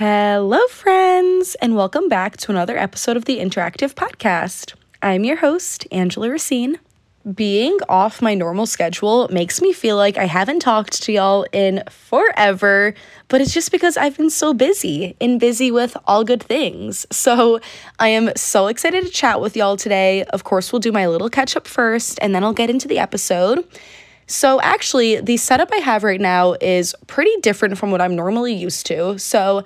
Hello, friends, and welcome back to another episode of the Interactive Podcast. I'm your host, Angela Racine. Being off my normal schedule makes me feel like I haven't talked to y'all in forever, but it's just because I've been so busy and busy with all good things. So I am so excited to chat with y'all today. Of course, we'll do my little catch up first, and then I'll get into the episode. So, actually, the setup I have right now is pretty different from what I'm normally used to. So,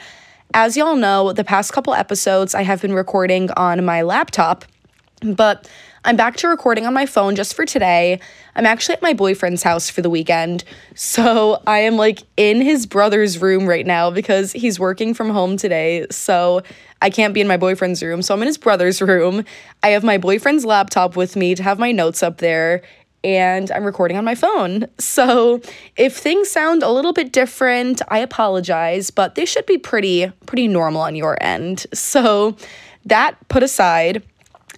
as y'all know, the past couple episodes I have been recording on my laptop, but I'm back to recording on my phone just for today. I'm actually at my boyfriend's house for the weekend. So I am like in his brother's room right now because he's working from home today. So I can't be in my boyfriend's room. So I'm in his brother's room. I have my boyfriend's laptop with me to have my notes up there and I'm recording on my phone. So if things sound a little bit different, I apologize, but they should be pretty pretty normal on your end. So that put aside,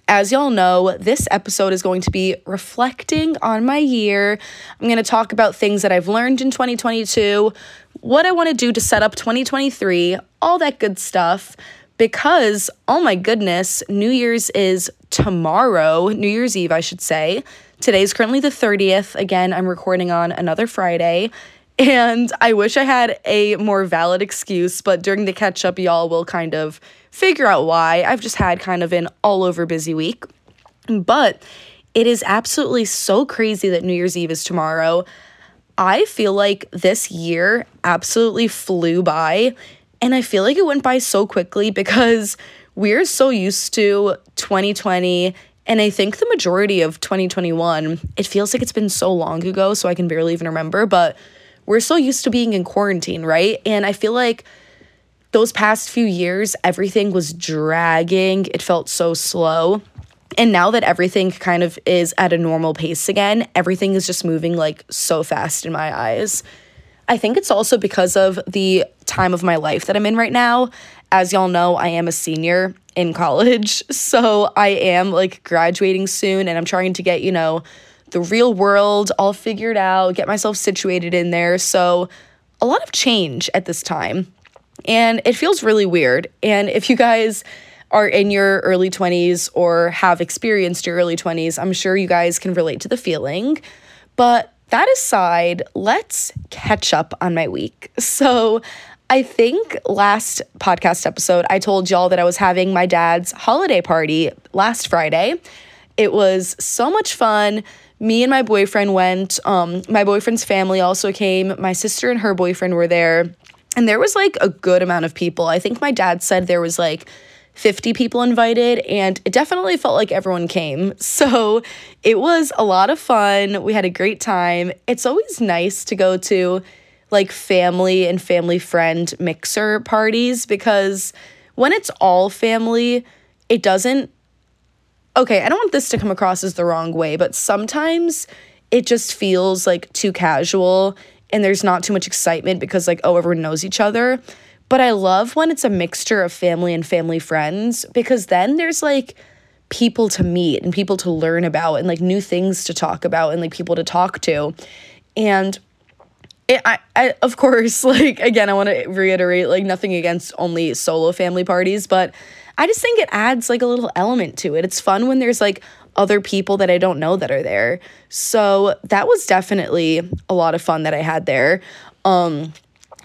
as y'all know, this episode is going to be reflecting on my year. I'm going to talk about things that I've learned in 2022, what I want to do to set up 2023, all that good stuff. Because, oh my goodness, New Year's is tomorrow, New Year's Eve, I should say. Today is currently the 30th. Again, I'm recording on another Friday. And I wish I had a more valid excuse, but during the catch up, y'all will kind of figure out why. I've just had kind of an all over busy week. But it is absolutely so crazy that New Year's Eve is tomorrow. I feel like this year absolutely flew by. And I feel like it went by so quickly because we're so used to 2020 and I think the majority of 2021, it feels like it's been so long ago, so I can barely even remember, but we're so used to being in quarantine, right? And I feel like those past few years, everything was dragging. It felt so slow. And now that everything kind of is at a normal pace again, everything is just moving like so fast in my eyes. I think it's also because of the time of my life that I'm in right now. As y'all know, I am a senior in college. So I am like graduating soon and I'm trying to get, you know, the real world all figured out, get myself situated in there. So a lot of change at this time. And it feels really weird. And if you guys are in your early 20s or have experienced your early 20s, I'm sure you guys can relate to the feeling. But that aside, let's catch up on my week. So, I think last podcast episode, I told y'all that I was having my dad's holiday party last Friday. It was so much fun. Me and my boyfriend went. Um, my boyfriend's family also came. My sister and her boyfriend were there. And there was like a good amount of people. I think my dad said there was like 50 people invited, and it definitely felt like everyone came. So it was a lot of fun. We had a great time. It's always nice to go to like family and family friend mixer parties because when it's all family, it doesn't. Okay, I don't want this to come across as the wrong way, but sometimes it just feels like too casual and there's not too much excitement because, like, oh, everyone knows each other. But I love when it's a mixture of family and family friends because then there's like people to meet and people to learn about and like new things to talk about and like people to talk to. And it, I, I, of course, like, again, I want to reiterate, like, nothing against only solo family parties, but I just think it adds, like, a little element to it. It's fun when there's, like, other people that I don't know that are there. So that was definitely a lot of fun that I had there. Um,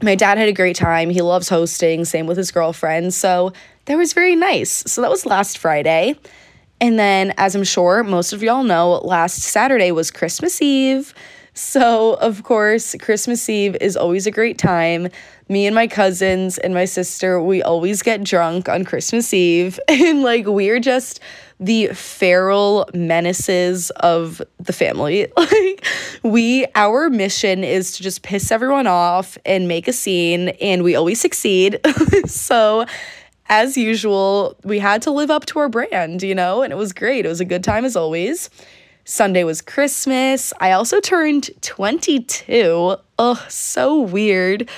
my dad had a great time. He loves hosting, same with his girlfriend. So that was very nice. So that was last Friday. And then, as I'm sure most of y'all know, last Saturday was Christmas Eve. So, of course, Christmas Eve is always a great time. Me and my cousins and my sister, we always get drunk on Christmas Eve. And like, we're just the feral menaces of the family. Like, we, our mission is to just piss everyone off and make a scene, and we always succeed. so, as usual, we had to live up to our brand, you know, and it was great. It was a good time as always. Sunday was Christmas. I also turned 22. Oh, so weird.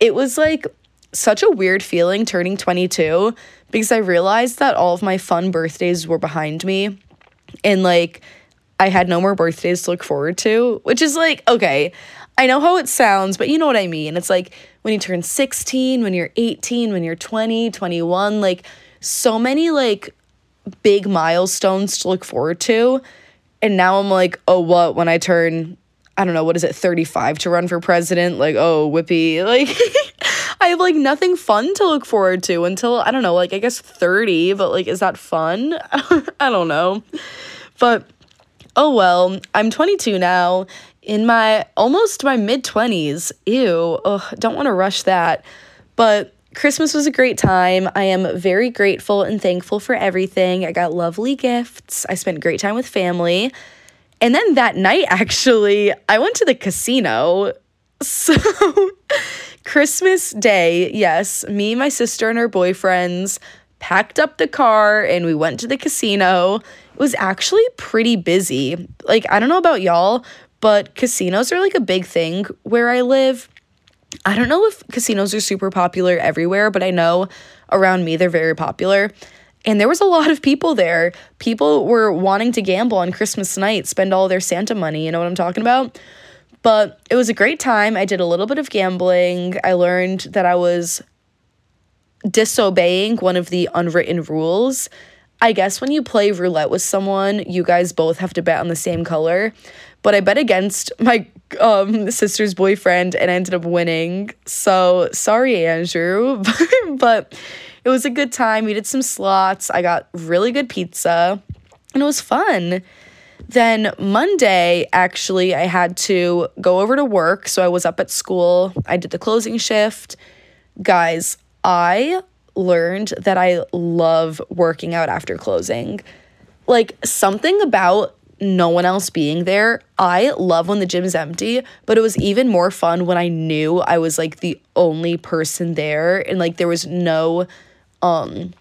It was like such a weird feeling turning 22 because I realized that all of my fun birthdays were behind me and like I had no more birthdays to look forward to, which is like, okay, I know how it sounds, but you know what I mean. It's like when you turn 16, when you're 18, when you're 20, 21, like so many like big milestones to look forward to. And now I'm like, oh, what when I turn, I don't know, what is it, 35 to run for president? Like, oh, whippy. Like, I have like nothing fun to look forward to until, I don't know, like I guess 30, but like, is that fun? I don't know. But oh well, I'm 22 now, in my almost my mid 20s. Ew, ugh, don't want to rush that. But Christmas was a great time. I am very grateful and thankful for everything. I got lovely gifts. I spent great time with family. And then that night, actually, I went to the casino. So, Christmas Day, yes, me, my sister, and our boyfriends packed up the car and we went to the casino. It was actually pretty busy. Like, I don't know about y'all, but casinos are like a big thing where I live. I don't know if casinos are super popular everywhere, but I know around me they're very popular. And there was a lot of people there. People were wanting to gamble on Christmas night, spend all their Santa money. You know what I'm talking about? But it was a great time. I did a little bit of gambling. I learned that I was disobeying one of the unwritten rules. I guess when you play roulette with someone, you guys both have to bet on the same color but I bet against my um, sister's boyfriend and ended up winning. So sorry, Andrew, but it was a good time. We did some slots. I got really good pizza and it was fun. Then Monday, actually, I had to go over to work. So I was up at school. I did the closing shift. Guys, I learned that I love working out after closing. Like something about no one else being there. I love when the gym's empty, but it was even more fun when I knew I was like the only person there and like there was no um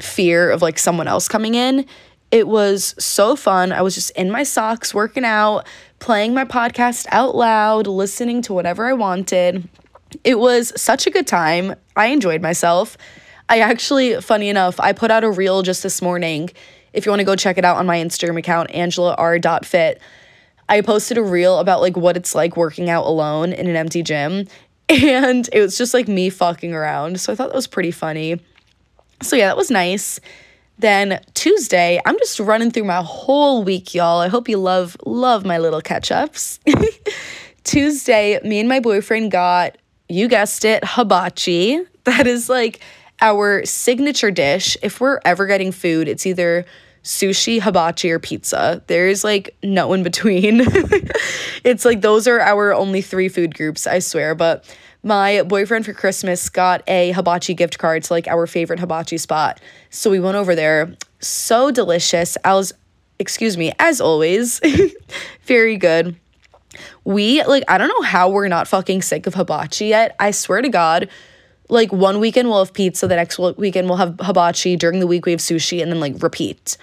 fear of like someone else coming in. It was so fun. I was just in my socks working out, playing my podcast out loud, listening to whatever I wanted. It was such a good time. I enjoyed myself. I actually, funny enough, I put out a reel just this morning if you want to go check it out on my Instagram account, angela.r.fit, I posted a reel about like what it's like working out alone in an empty gym. And it was just like me fucking around. So I thought that was pretty funny. So yeah, that was nice. Then Tuesday, I'm just running through my whole week, y'all. I hope you love love my little catch-ups. Tuesday, me and my boyfriend got, you guessed it, hibachi. That is like our signature dish. If we're ever getting food, it's either sushi, hibachi, or pizza. There's like no in between. it's like those are our only three food groups, I swear. But my boyfriend for Christmas got a hibachi gift card to like our favorite hibachi spot. So we went over there. So delicious. I was, excuse me, as always, very good. We like I don't know how we're not fucking sick of hibachi yet. I swear to God, like one weekend we'll have pizza, the next weekend we'll have hibachi, during the week we have sushi, and then like repeat.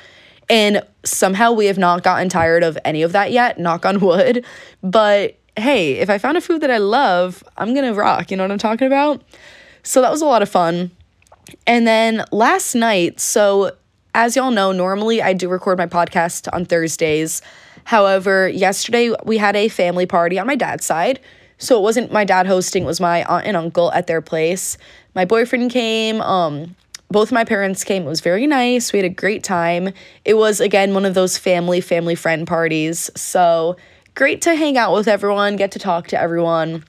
And somehow we have not gotten tired of any of that yet, knock on wood. But hey, if I found a food that I love, I'm gonna rock. You know what I'm talking about? So that was a lot of fun. And then last night, so as y'all know, normally I do record my podcast on Thursdays. However, yesterday we had a family party on my dad's side. So it wasn't my dad hosting, it was my aunt and uncle at their place. My boyfriend came, um, both my parents came. It was very nice. We had a great time. It was again one of those family family friend parties. So great to hang out with everyone, get to talk to everyone.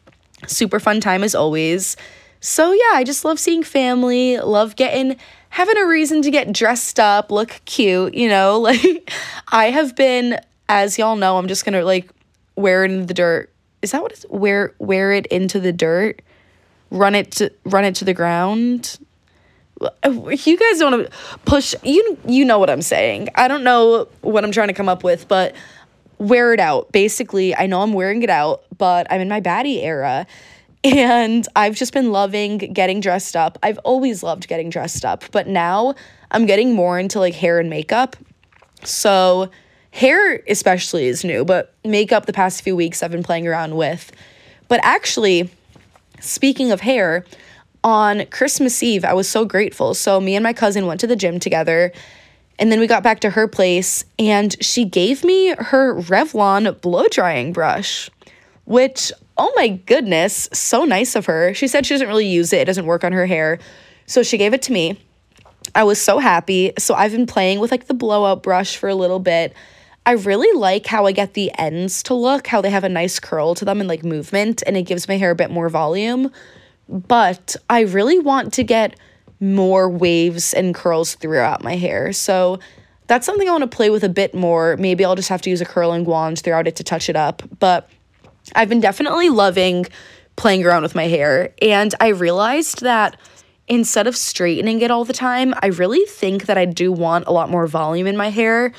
Super fun time as always. So yeah, I just love seeing family, love getting having a reason to get dressed up, look cute, you know? Like I have been as y'all know, I'm just going to like wear in the dirt is that what it's wear wear it into the dirt? Run it to run it to the ground? Uh, you guys don't push you you know what i'm saying. I don't know what i'm trying to come up with but wear it out. Basically i know i'm wearing it out but i'm in my baddie era. And i've just been loving getting dressed up. I've always loved getting dressed up but now i'm getting more into like hair and makeup. So Hair, especially, is new, but makeup the past few weeks I've been playing around with. But actually, speaking of hair, on Christmas Eve, I was so grateful. So, me and my cousin went to the gym together, and then we got back to her place, and she gave me her Revlon blow drying brush, which, oh my goodness, so nice of her. She said she doesn't really use it, it doesn't work on her hair. So she gave it to me. I was so happy. So I've been playing with like the blowout brush for a little bit. I really like how I get the ends to look, how they have a nice curl to them and like movement, and it gives my hair a bit more volume. But I really want to get more waves and curls throughout my hair. So that's something I want to play with a bit more. Maybe I'll just have to use a curling wand throughout it to touch it up. But I've been definitely loving playing around with my hair. And I realized that instead of straightening it all the time, I really think that I do want a lot more volume in my hair.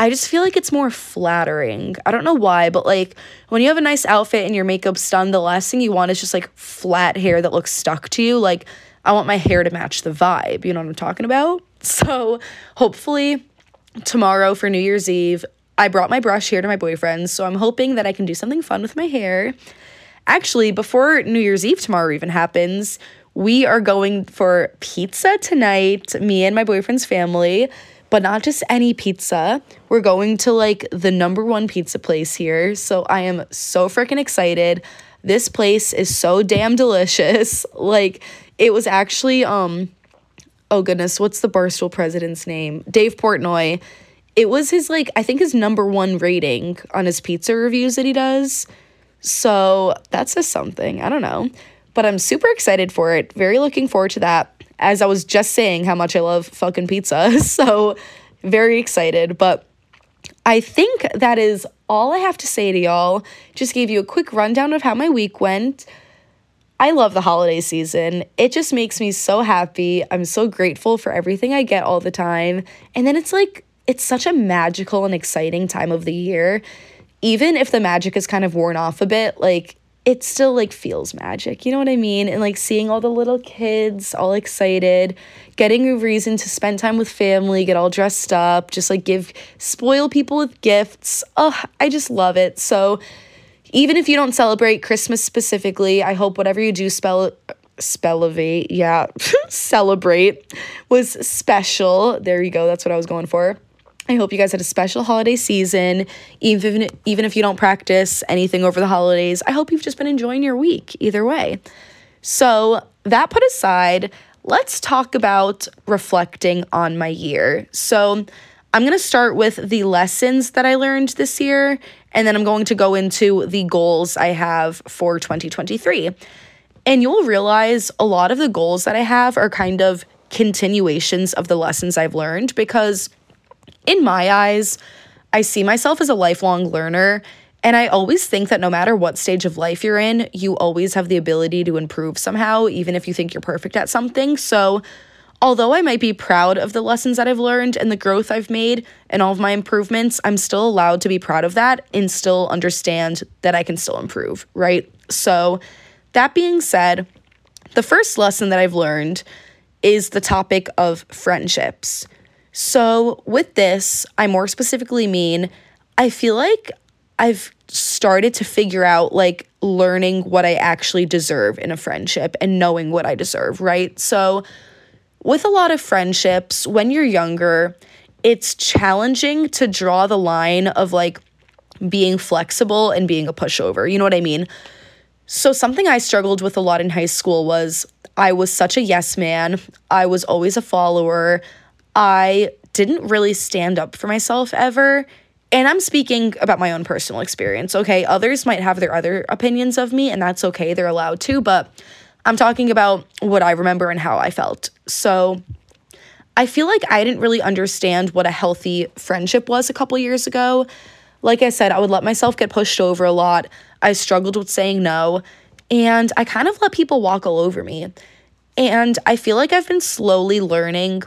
I just feel like it's more flattering. I don't know why, but like when you have a nice outfit and your makeup's done, the last thing you want is just like flat hair that looks stuck to you. Like I want my hair to match the vibe. You know what I'm talking about? So hopefully tomorrow for New Year's Eve, I brought my brush here to my boyfriend's. So I'm hoping that I can do something fun with my hair. Actually, before New Year's Eve tomorrow even happens, we are going for pizza tonight, me and my boyfriend's family, but not just any pizza. We're going to like the number one pizza place here. So I am so freaking excited. This place is so damn delicious. Like it was actually um oh goodness, what's the Barstool president's name? Dave Portnoy. It was his like I think his number one rating on his pizza reviews that he does. So that says something. I don't know. But I'm super excited for it. Very looking forward to that. As I was just saying how much I love fucking pizza. So very excited. But I think that is all I have to say to y'all. Just gave you a quick rundown of how my week went. I love the holiday season. It just makes me so happy. I'm so grateful for everything I get all the time. And then it's like, it's such a magical and exciting time of the year. Even if the magic is kind of worn off a bit, like it still like feels magic. You know what I mean? And like seeing all the little kids all excited, getting a reason to spend time with family, get all dressed up, just like give spoil people with gifts. Oh, I just love it. So even if you don't celebrate Christmas specifically, I hope whatever you do spell spellivate, yeah, celebrate was special. There you go. That's what I was going for. I hope you guys had a special holiday season. Even even if you don't practice anything over the holidays, I hope you've just been enjoying your week either way. So, that put aside, let's talk about reflecting on my year. So, I'm going to start with the lessons that I learned this year, and then I'm going to go into the goals I have for 2023. And you'll realize a lot of the goals that I have are kind of continuations of the lessons I've learned because, in my eyes, I see myself as a lifelong learner. And I always think that no matter what stage of life you're in, you always have the ability to improve somehow, even if you think you're perfect at something. So, Although I might be proud of the lessons that I've learned and the growth I've made and all of my improvements, I'm still allowed to be proud of that and still understand that I can still improve, right? So, that being said, the first lesson that I've learned is the topic of friendships. So, with this, I more specifically mean I feel like I've started to figure out like learning what I actually deserve in a friendship and knowing what I deserve, right? So, with a lot of friendships, when you're younger, it's challenging to draw the line of like being flexible and being a pushover. You know what I mean? So, something I struggled with a lot in high school was I was such a yes man. I was always a follower. I didn't really stand up for myself ever. And I'm speaking about my own personal experience, okay? Others might have their other opinions of me, and that's okay. They're allowed to. But I'm talking about what I remember and how I felt. So I feel like I didn't really understand what a healthy friendship was a couple years ago. Like I said, I would let myself get pushed over a lot. I struggled with saying no, and I kind of let people walk all over me. And I feel like I've been slowly learning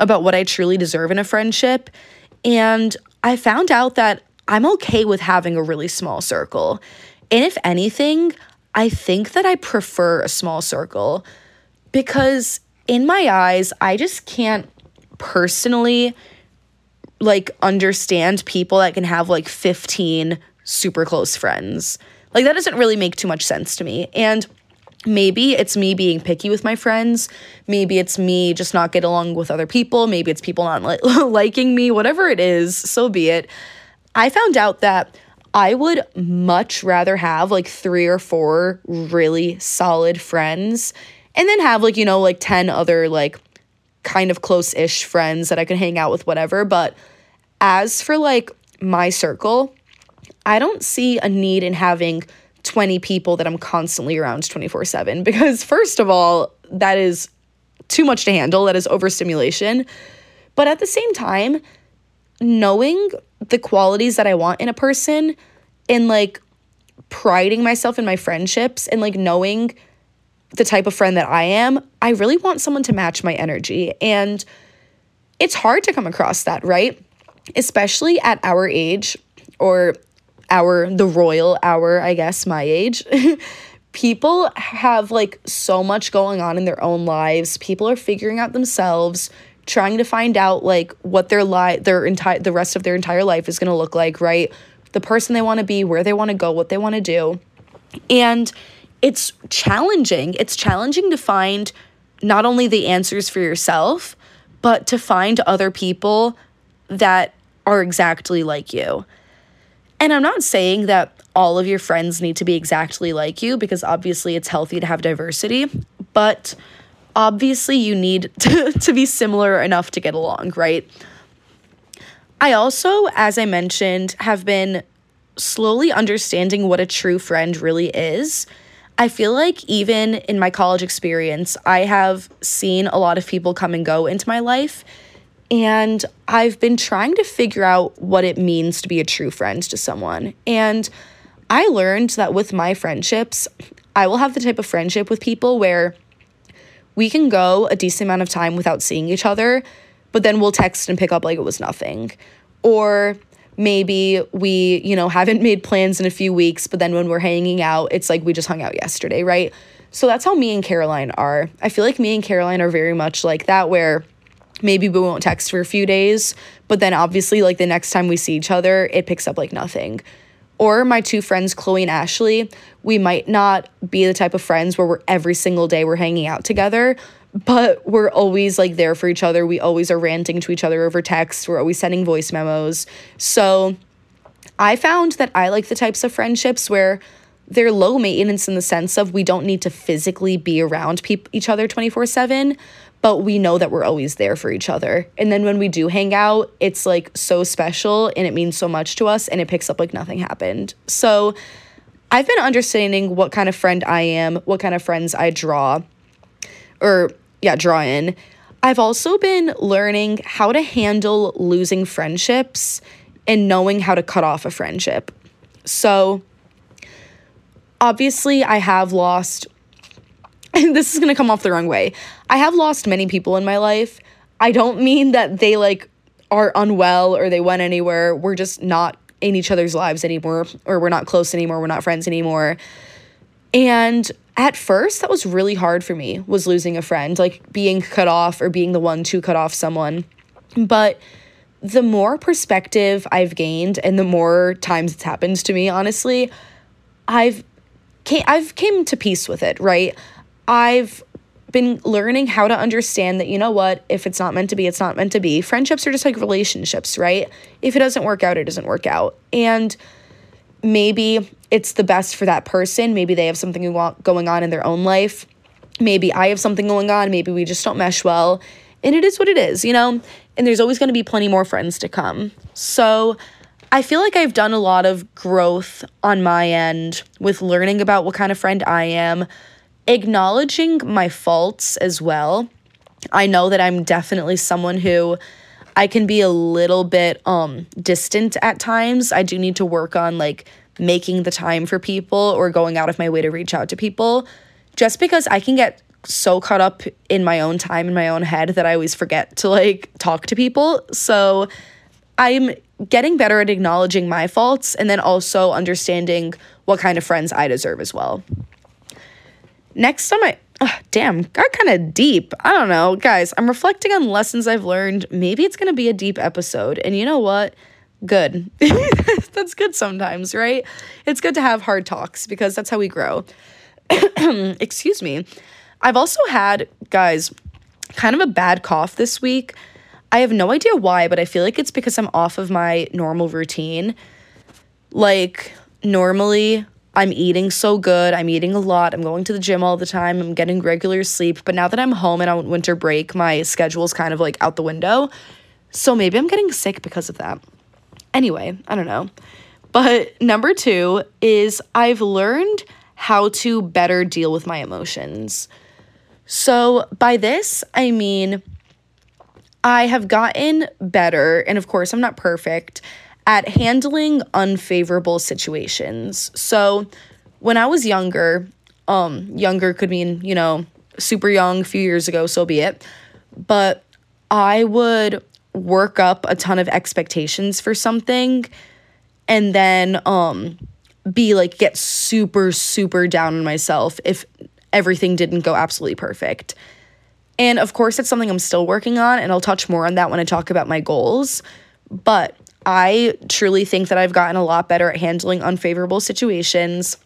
about what I truly deserve in a friendship. And I found out that I'm okay with having a really small circle. And if anything, I think that I prefer a small circle because in my eyes, I just can't personally like understand people that can have like 15 super close friends. Like that doesn't really make too much sense to me. And maybe it's me being picky with my friends. Maybe it's me just not get along with other people. Maybe it's people not li- liking me. Whatever it is, so be it. I found out that I would much rather have like three or four really solid friends and then have like, you know, like 10 other like kind of close ish friends that I can hang out with, whatever. But as for like my circle, I don't see a need in having 20 people that I'm constantly around 24 7 because, first of all, that is too much to handle, that is overstimulation. But at the same time, knowing the qualities that I want in a person and like priding myself in my friendships and like knowing the type of friend that I am, I really want someone to match my energy. And it's hard to come across that, right? Especially at our age or our, the royal hour, I guess, my age. People have like so much going on in their own lives. People are figuring out themselves, trying to find out like what their life, their entire, the rest of their entire life is going to look like, right? The person they want to be, where they want to go, what they want to do. And it's challenging. It's challenging to find not only the answers for yourself, but to find other people that are exactly like you. And I'm not saying that all of your friends need to be exactly like you because obviously it's healthy to have diversity, but obviously you need to, to be similar enough to get along, right? I also, as I mentioned, have been slowly understanding what a true friend really is. I feel like even in my college experience, I have seen a lot of people come and go into my life. And I've been trying to figure out what it means to be a true friend to someone. And I learned that with my friendships, I will have the type of friendship with people where we can go a decent amount of time without seeing each other, but then we'll text and pick up like it was nothing. Or maybe we, you know, haven't made plans in a few weeks, but then when we're hanging out, it's like we just hung out yesterday, right? So that's how me and Caroline are. I feel like me and Caroline are very much like that, where maybe we won't text for a few days, but then obviously, like the next time we see each other, it picks up like nothing. Or my two friends, Chloe and Ashley, we might not be the type of friends where we're every single day we're hanging out together, but we're always like there for each other. We always are ranting to each other over text. We're always sending voice memos. So I found that I like the types of friendships where they're low maintenance in the sense of we don't need to physically be around pe- each other 24 7, but we know that we're always there for each other. And then when we do hang out, it's like so special and it means so much to us and it picks up like nothing happened. So I've been understanding what kind of friend I am, what kind of friends I draw or yeah, draw in. I've also been learning how to handle losing friendships and knowing how to cut off a friendship. So, obviously, I have lost, this is gonna come off the wrong way. I have lost many people in my life. I don't mean that they like are unwell or they went anywhere. We're just not in each other's lives anymore, or we're not close anymore, we're not friends anymore. And at first that was really hard for me was losing a friend like being cut off or being the one to cut off someone but the more perspective i've gained and the more times it's happened to me honestly i've came, i've came to peace with it right i've been learning how to understand that you know what if it's not meant to be it's not meant to be friendships are just like relationships right if it doesn't work out it doesn't work out and maybe it's the best for that person. Maybe they have something going on in their own life. Maybe I have something going on. Maybe we just don't mesh well. And it is what it is, you know? And there's always going to be plenty more friends to come. So I feel like I've done a lot of growth on my end with learning about what kind of friend I am, acknowledging my faults as well. I know that I'm definitely someone who I can be a little bit um distant at times. I do need to work on like making the time for people or going out of my way to reach out to people just because I can get so caught up in my own time in my own head that I always forget to like talk to people. So I'm getting better at acknowledging my faults and then also understanding what kind of friends I deserve as well. Next time I oh, damn, got kind of deep. I don't know. Guys, I'm reflecting on lessons I've learned. Maybe it's going to be a deep episode. And you know what? good. that's good sometimes, right? It's good to have hard talks because that's how we grow. Excuse me. I've also had, guys, kind of a bad cough this week. I have no idea why, but I feel like it's because I'm off of my normal routine. Like, normally I'm eating so good. I'm eating a lot. I'm going to the gym all the time. I'm getting regular sleep. But now that I'm home and on winter break, my schedule's kind of like out the window. So maybe I'm getting sick because of that. Anyway, I don't know. But number two is I've learned how to better deal with my emotions. So by this, I mean, I have gotten better, and of course, I'm not perfect at handling unfavorable situations. So, when I was younger, um, younger could mean, you know, super young, a few years ago, so be it. But I would work up a ton of expectations for something and then um be like get super super down on myself if everything didn't go absolutely perfect. And of course, it's something I'm still working on, and I'll touch more on that when I talk about my goals. But I truly think that I've gotten a lot better at handling unfavorable situations.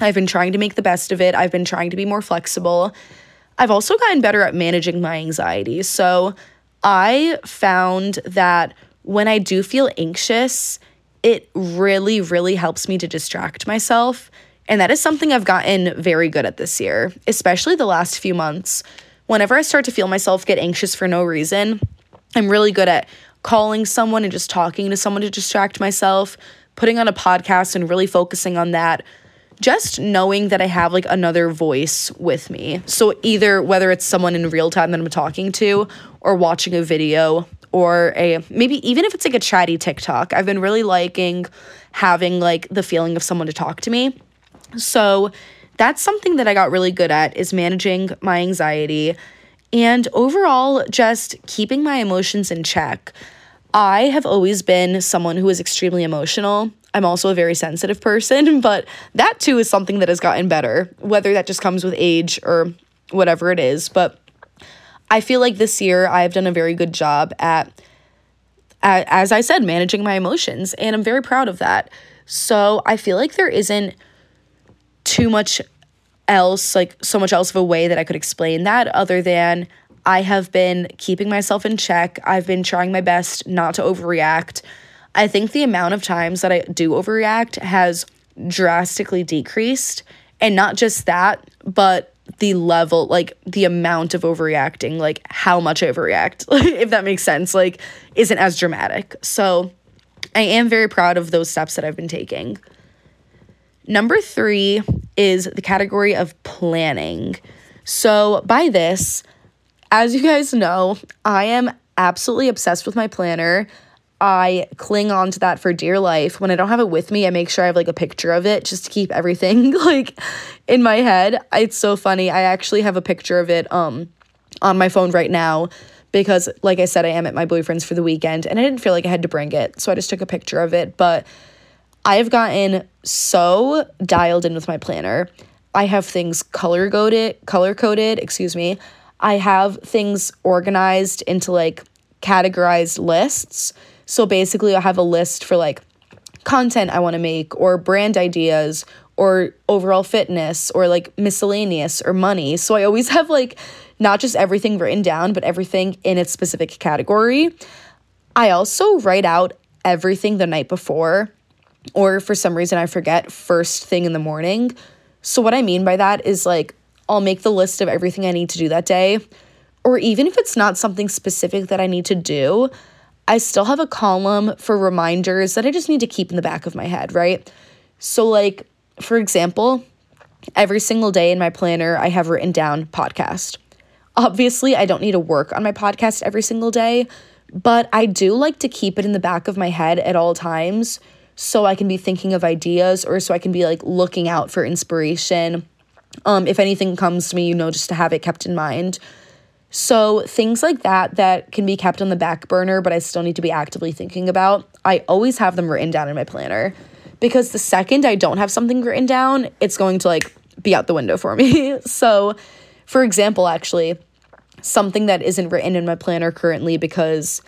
I've been trying to make the best of it. I've been trying to be more flexible. I've also gotten better at managing my anxiety. So I found that when I do feel anxious, it really, really helps me to distract myself. And that is something I've gotten very good at this year, especially the last few months. Whenever I start to feel myself get anxious for no reason, I'm really good at calling someone and just talking to someone to distract myself, putting on a podcast and really focusing on that. Just knowing that I have like another voice with me. So, either whether it's someone in real time that I'm talking to or watching a video or a maybe even if it's like a chatty TikTok, I've been really liking having like the feeling of someone to talk to me. So, that's something that I got really good at is managing my anxiety and overall just keeping my emotions in check. I have always been someone who is extremely emotional. I'm also a very sensitive person, but that too is something that has gotten better, whether that just comes with age or whatever it is. But I feel like this year I've done a very good job at, at as I said, managing my emotions, and I'm very proud of that. So I feel like there isn't too much else, like so much else of a way that I could explain that other than I have been keeping myself in check. I've been trying my best not to overreact. I think the amount of times that I do overreact has drastically decreased. And not just that, but the level, like the amount of overreacting, like how much I overreact, if that makes sense, like isn't as dramatic. So I am very proud of those steps that I've been taking. Number three is the category of planning. So by this, as you guys know, I am absolutely obsessed with my planner. I cling on to that for dear life. When I don't have it with me, I make sure I have like a picture of it just to keep everything like in my head. It's so funny. I actually have a picture of it um on my phone right now because like I said I am at my boyfriend's for the weekend and I didn't feel like I had to bring it. So I just took a picture of it, but I have gotten so dialed in with my planner. I have things color coded, color coded, excuse me. I have things organized into like categorized lists. So basically, I have a list for like content I want to make or brand ideas or overall fitness or like miscellaneous or money. So I always have like not just everything written down, but everything in its specific category. I also write out everything the night before, or for some reason I forget first thing in the morning. So, what I mean by that is like I'll make the list of everything I need to do that day. Or even if it's not something specific that I need to do, I still have a column for reminders that I just need to keep in the back of my head, right? So, like, for example, every single day in my planner, I have written down podcast. Obviously, I don't need to work on my podcast every single day, but I do like to keep it in the back of my head at all times so I can be thinking of ideas or so I can be like looking out for inspiration um, if anything comes to me, you know, just to have it kept in mind. So, things like that that can be kept on the back burner, but I still need to be actively thinking about, I always have them written down in my planner because the second I don't have something written down, it's going to like be out the window for me. so, for example, actually, something that isn't written in my planner currently because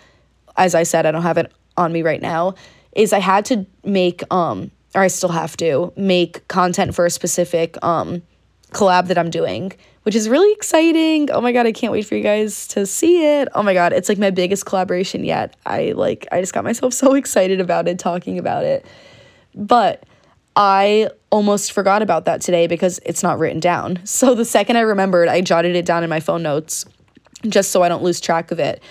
as I said, I don't have it on me right now, is I had to make um or I still have to make content for a specific um collab that I'm doing, which is really exciting. Oh my god, I can't wait for you guys to see it. Oh my god, it's like my biggest collaboration yet. I like I just got myself so excited about it talking about it. But I almost forgot about that today because it's not written down. So the second I remembered, I jotted it down in my phone notes just so I don't lose track of it.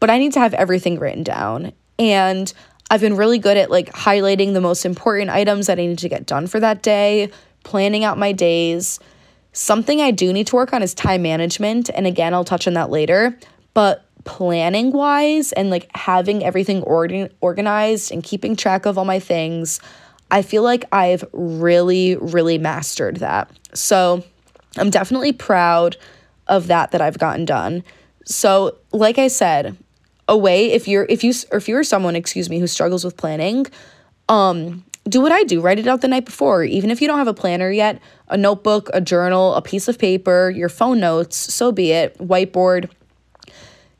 But I need to have everything written down. And I've been really good at like highlighting the most important items that I need to get done for that day, planning out my days. Something I do need to work on is time management. And again, I'll touch on that later. But planning wise and like having everything organ- organized and keeping track of all my things, I feel like I've really, really mastered that. So I'm definitely proud of that that I've gotten done. So, like I said, a way if you're if you or if you're someone, excuse me, who struggles with planning, um do what I do, write it out the night before. Even if you don't have a planner yet, a notebook, a journal, a piece of paper, your phone notes, so be it, whiteboard.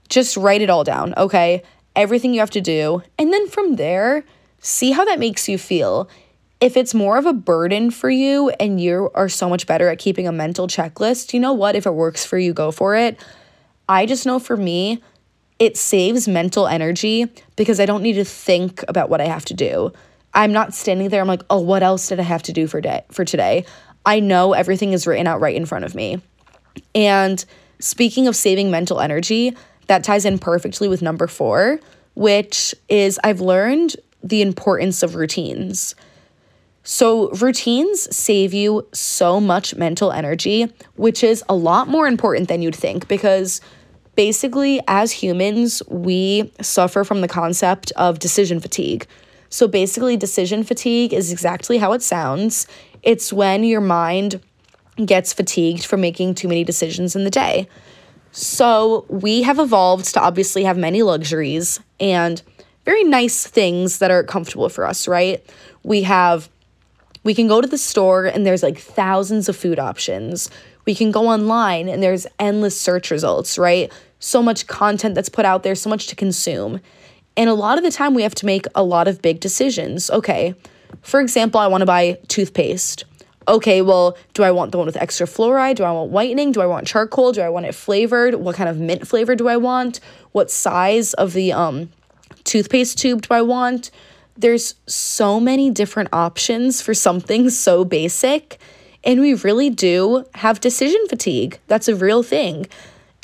Just write it all down, okay? Everything you have to do. And then from there, see how that makes you feel. If it's more of a burden for you and you are so much better at keeping a mental checklist, you know what? If it works for you, go for it. I just know for me, it saves mental energy because I don't need to think about what I have to do. I'm not standing there, I'm like, oh, what else did I have to do for day for today? I know everything is written out right in front of me. And speaking of saving mental energy, that ties in perfectly with number four, which is I've learned the importance of routines. So, routines save you so much mental energy, which is a lot more important than you'd think because basically, as humans, we suffer from the concept of decision fatigue. So, basically, decision fatigue is exactly how it sounds it's when your mind gets fatigued from making too many decisions in the day. So, we have evolved to obviously have many luxuries and very nice things that are comfortable for us, right? We have we can go to the store and there's like thousands of food options. We can go online and there's endless search results, right? So much content that's put out there, so much to consume. And a lot of the time we have to make a lot of big decisions. Okay, for example, I want to buy toothpaste. Okay, well, do I want the one with extra fluoride? Do I want whitening? Do I want charcoal? Do I want it flavored? What kind of mint flavor do I want? What size of the um toothpaste tube do I want? There's so many different options for something so basic. And we really do have decision fatigue. That's a real thing.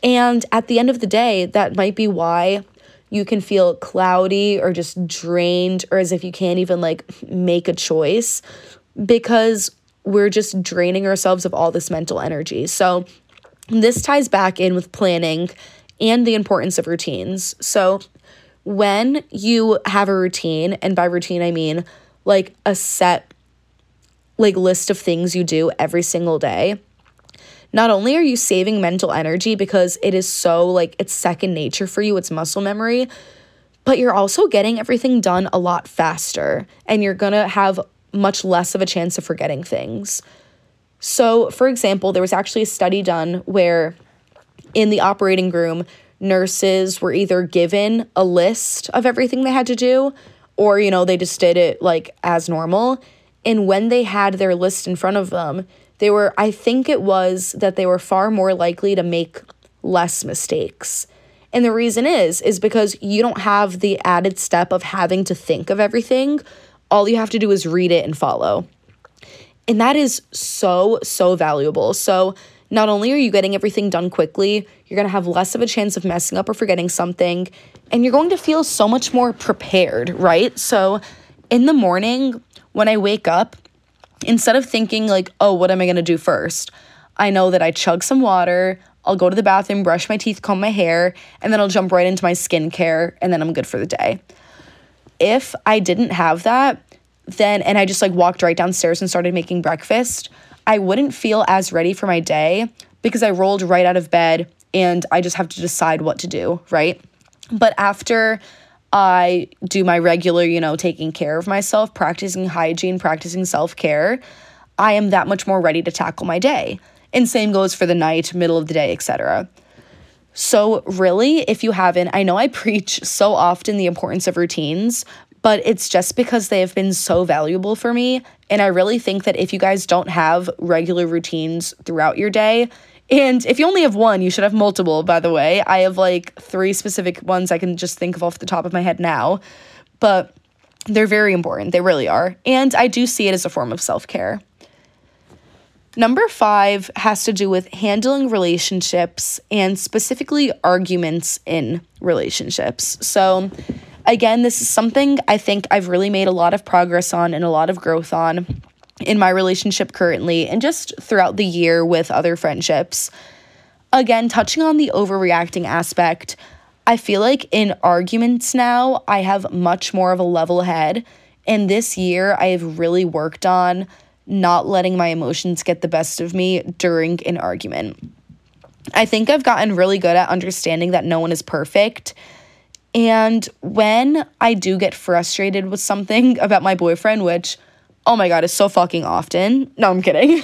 And at the end of the day, that might be why you can feel cloudy or just drained or as if you can't even like make a choice because we're just draining ourselves of all this mental energy. So, this ties back in with planning and the importance of routines. So, when you have a routine, and by routine I mean like a set like list of things you do every single day, not only are you saving mental energy because it is so like it's second nature for you, it's muscle memory, but you're also getting everything done a lot faster and you're going to have much less of a chance of forgetting things. So, for example, there was actually a study done where in the operating room, nurses were either given a list of everything they had to do or, you know, they just did it like as normal. And when they had their list in front of them, they were, I think it was that they were far more likely to make less mistakes. And the reason is, is because you don't have the added step of having to think of everything. All you have to do is read it and follow. And that is so, so valuable. So, not only are you getting everything done quickly, you're going to have less of a chance of messing up or forgetting something, and you're going to feel so much more prepared, right? So, in the morning, when I wake up, instead of thinking, like, oh, what am I to do first? I know that I chug some water, I'll go to the bathroom, brush my teeth, comb my hair, and then I'll jump right into my skincare, and then I'm good for the day. If I didn't have that, then, and I just like walked right downstairs and started making breakfast, I wouldn't feel as ready for my day because I rolled right out of bed and I just have to decide what to do, right? But after I do my regular, you know, taking care of myself, practicing hygiene, practicing self care, I am that much more ready to tackle my day. And same goes for the night, middle of the day, etc. So, really, if you haven't, I know I preach so often the importance of routines, but it's just because they have been so valuable for me. And I really think that if you guys don't have regular routines throughout your day, and if you only have one, you should have multiple, by the way. I have like three specific ones I can just think of off the top of my head now. But They're very important. They really are. And I do see it as a form of self care. Number five has to do with handling relationships and specifically arguments in relationships. So, again, this is something I think I've really made a lot of progress on and a lot of growth on in my relationship currently and just throughout the year with other friendships. Again, touching on the overreacting aspect, I feel like in arguments now, I have much more of a level head. And this year, I have really worked on not letting my emotions get the best of me during an argument. I think I've gotten really good at understanding that no one is perfect. And when I do get frustrated with something about my boyfriend, which, oh my God, is so fucking often. No, I'm kidding.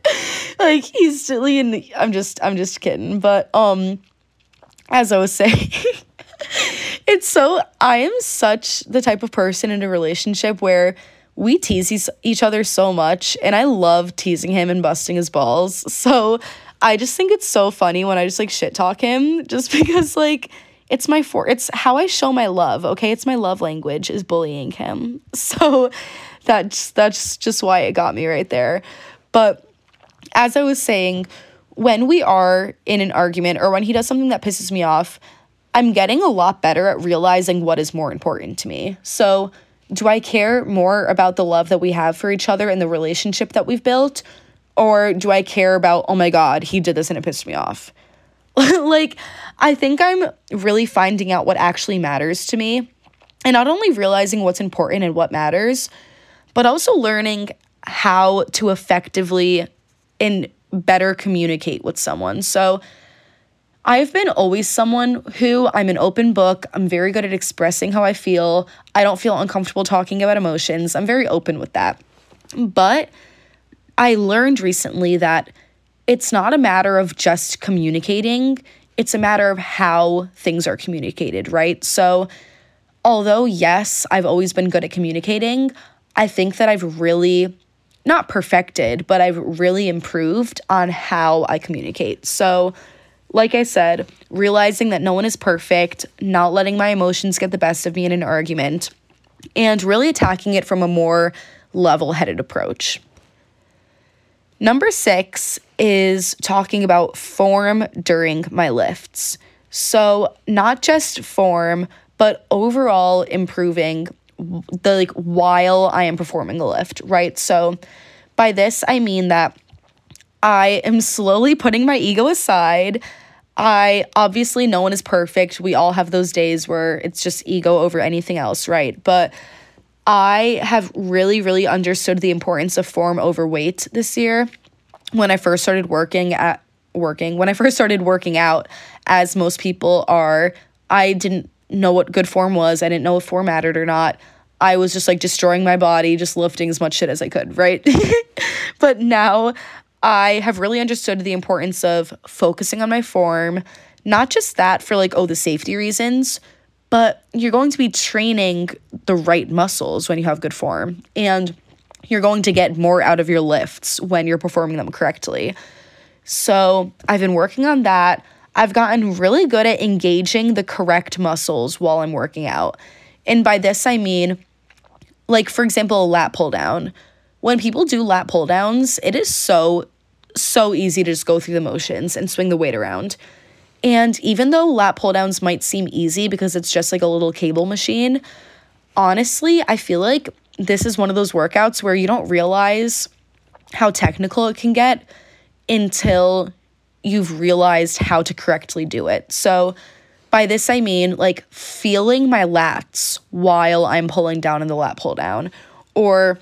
like he's silly and I'm just I'm just kidding. But um as I was saying, it's so I am such the type of person in a relationship where we tease each other so much and I love teasing him and busting his balls. So I just think it's so funny when I just like shit talk him just because like it's my for it's how I show my love, okay? It's my love language is bullying him. So that's that's just why it got me right there. But as I was saying, when we are in an argument or when he does something that pisses me off, I'm getting a lot better at realizing what is more important to me. So do I care more about the love that we have for each other and the relationship that we've built? Or do I care about, oh my God, he did this and it pissed me off? like, I think I'm really finding out what actually matters to me and not only realizing what's important and what matters, but also learning how to effectively and better communicate with someone. So, I've been always someone who I'm an open book. I'm very good at expressing how I feel. I don't feel uncomfortable talking about emotions. I'm very open with that. But I learned recently that it's not a matter of just communicating, it's a matter of how things are communicated, right? So, although, yes, I've always been good at communicating, I think that I've really not perfected, but I've really improved on how I communicate. So, like I said, realizing that no one is perfect, not letting my emotions get the best of me in an argument, and really attacking it from a more level headed approach. Number six is talking about form during my lifts. So, not just form, but overall improving the like while I am performing the lift, right? So, by this, I mean that I am slowly putting my ego aside. I obviously, no one is perfect. We all have those days where it's just ego over anything else, right? But I have really, really understood the importance of form over weight this year. When I first started working at working, when I first started working out, as most people are, I didn't know what good form was. I didn't know if form mattered or not. I was just like destroying my body, just lifting as much shit as I could, right? but now I have really understood the importance of focusing on my form, not just that for like, oh, the safety reasons, but you're going to be training the right muscles when you have good form. And you're going to get more out of your lifts when you're performing them correctly. So I've been working on that. I've gotten really good at engaging the correct muscles while I'm working out. And by this, I mean, like, for example, a lat pull down when people do lat pull downs, it is so, so easy to just go through the motions and swing the weight around. And even though lat pull downs might seem easy because it's just like a little cable machine, honestly, I feel like this is one of those workouts where you don't realize how technical it can get until you've realized how to correctly do it. So, by this, I mean like feeling my lats while I'm pulling down in the lat pull down, or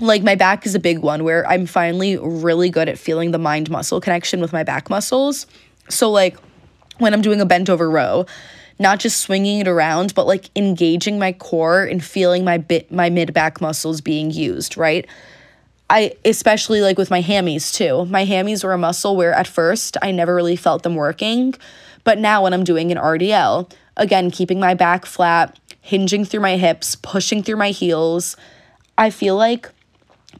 like my back is a big one where I'm finally really good at feeling the mind muscle connection with my back muscles. So like when I'm doing a bent over row, not just swinging it around, but like engaging my core and feeling my bit my mid back muscles being used, right? I especially like with my hammies too. My hammies were a muscle where at first I never really felt them working, but now when I'm doing an RDL, again keeping my back flat, hinging through my hips, pushing through my heels, I feel like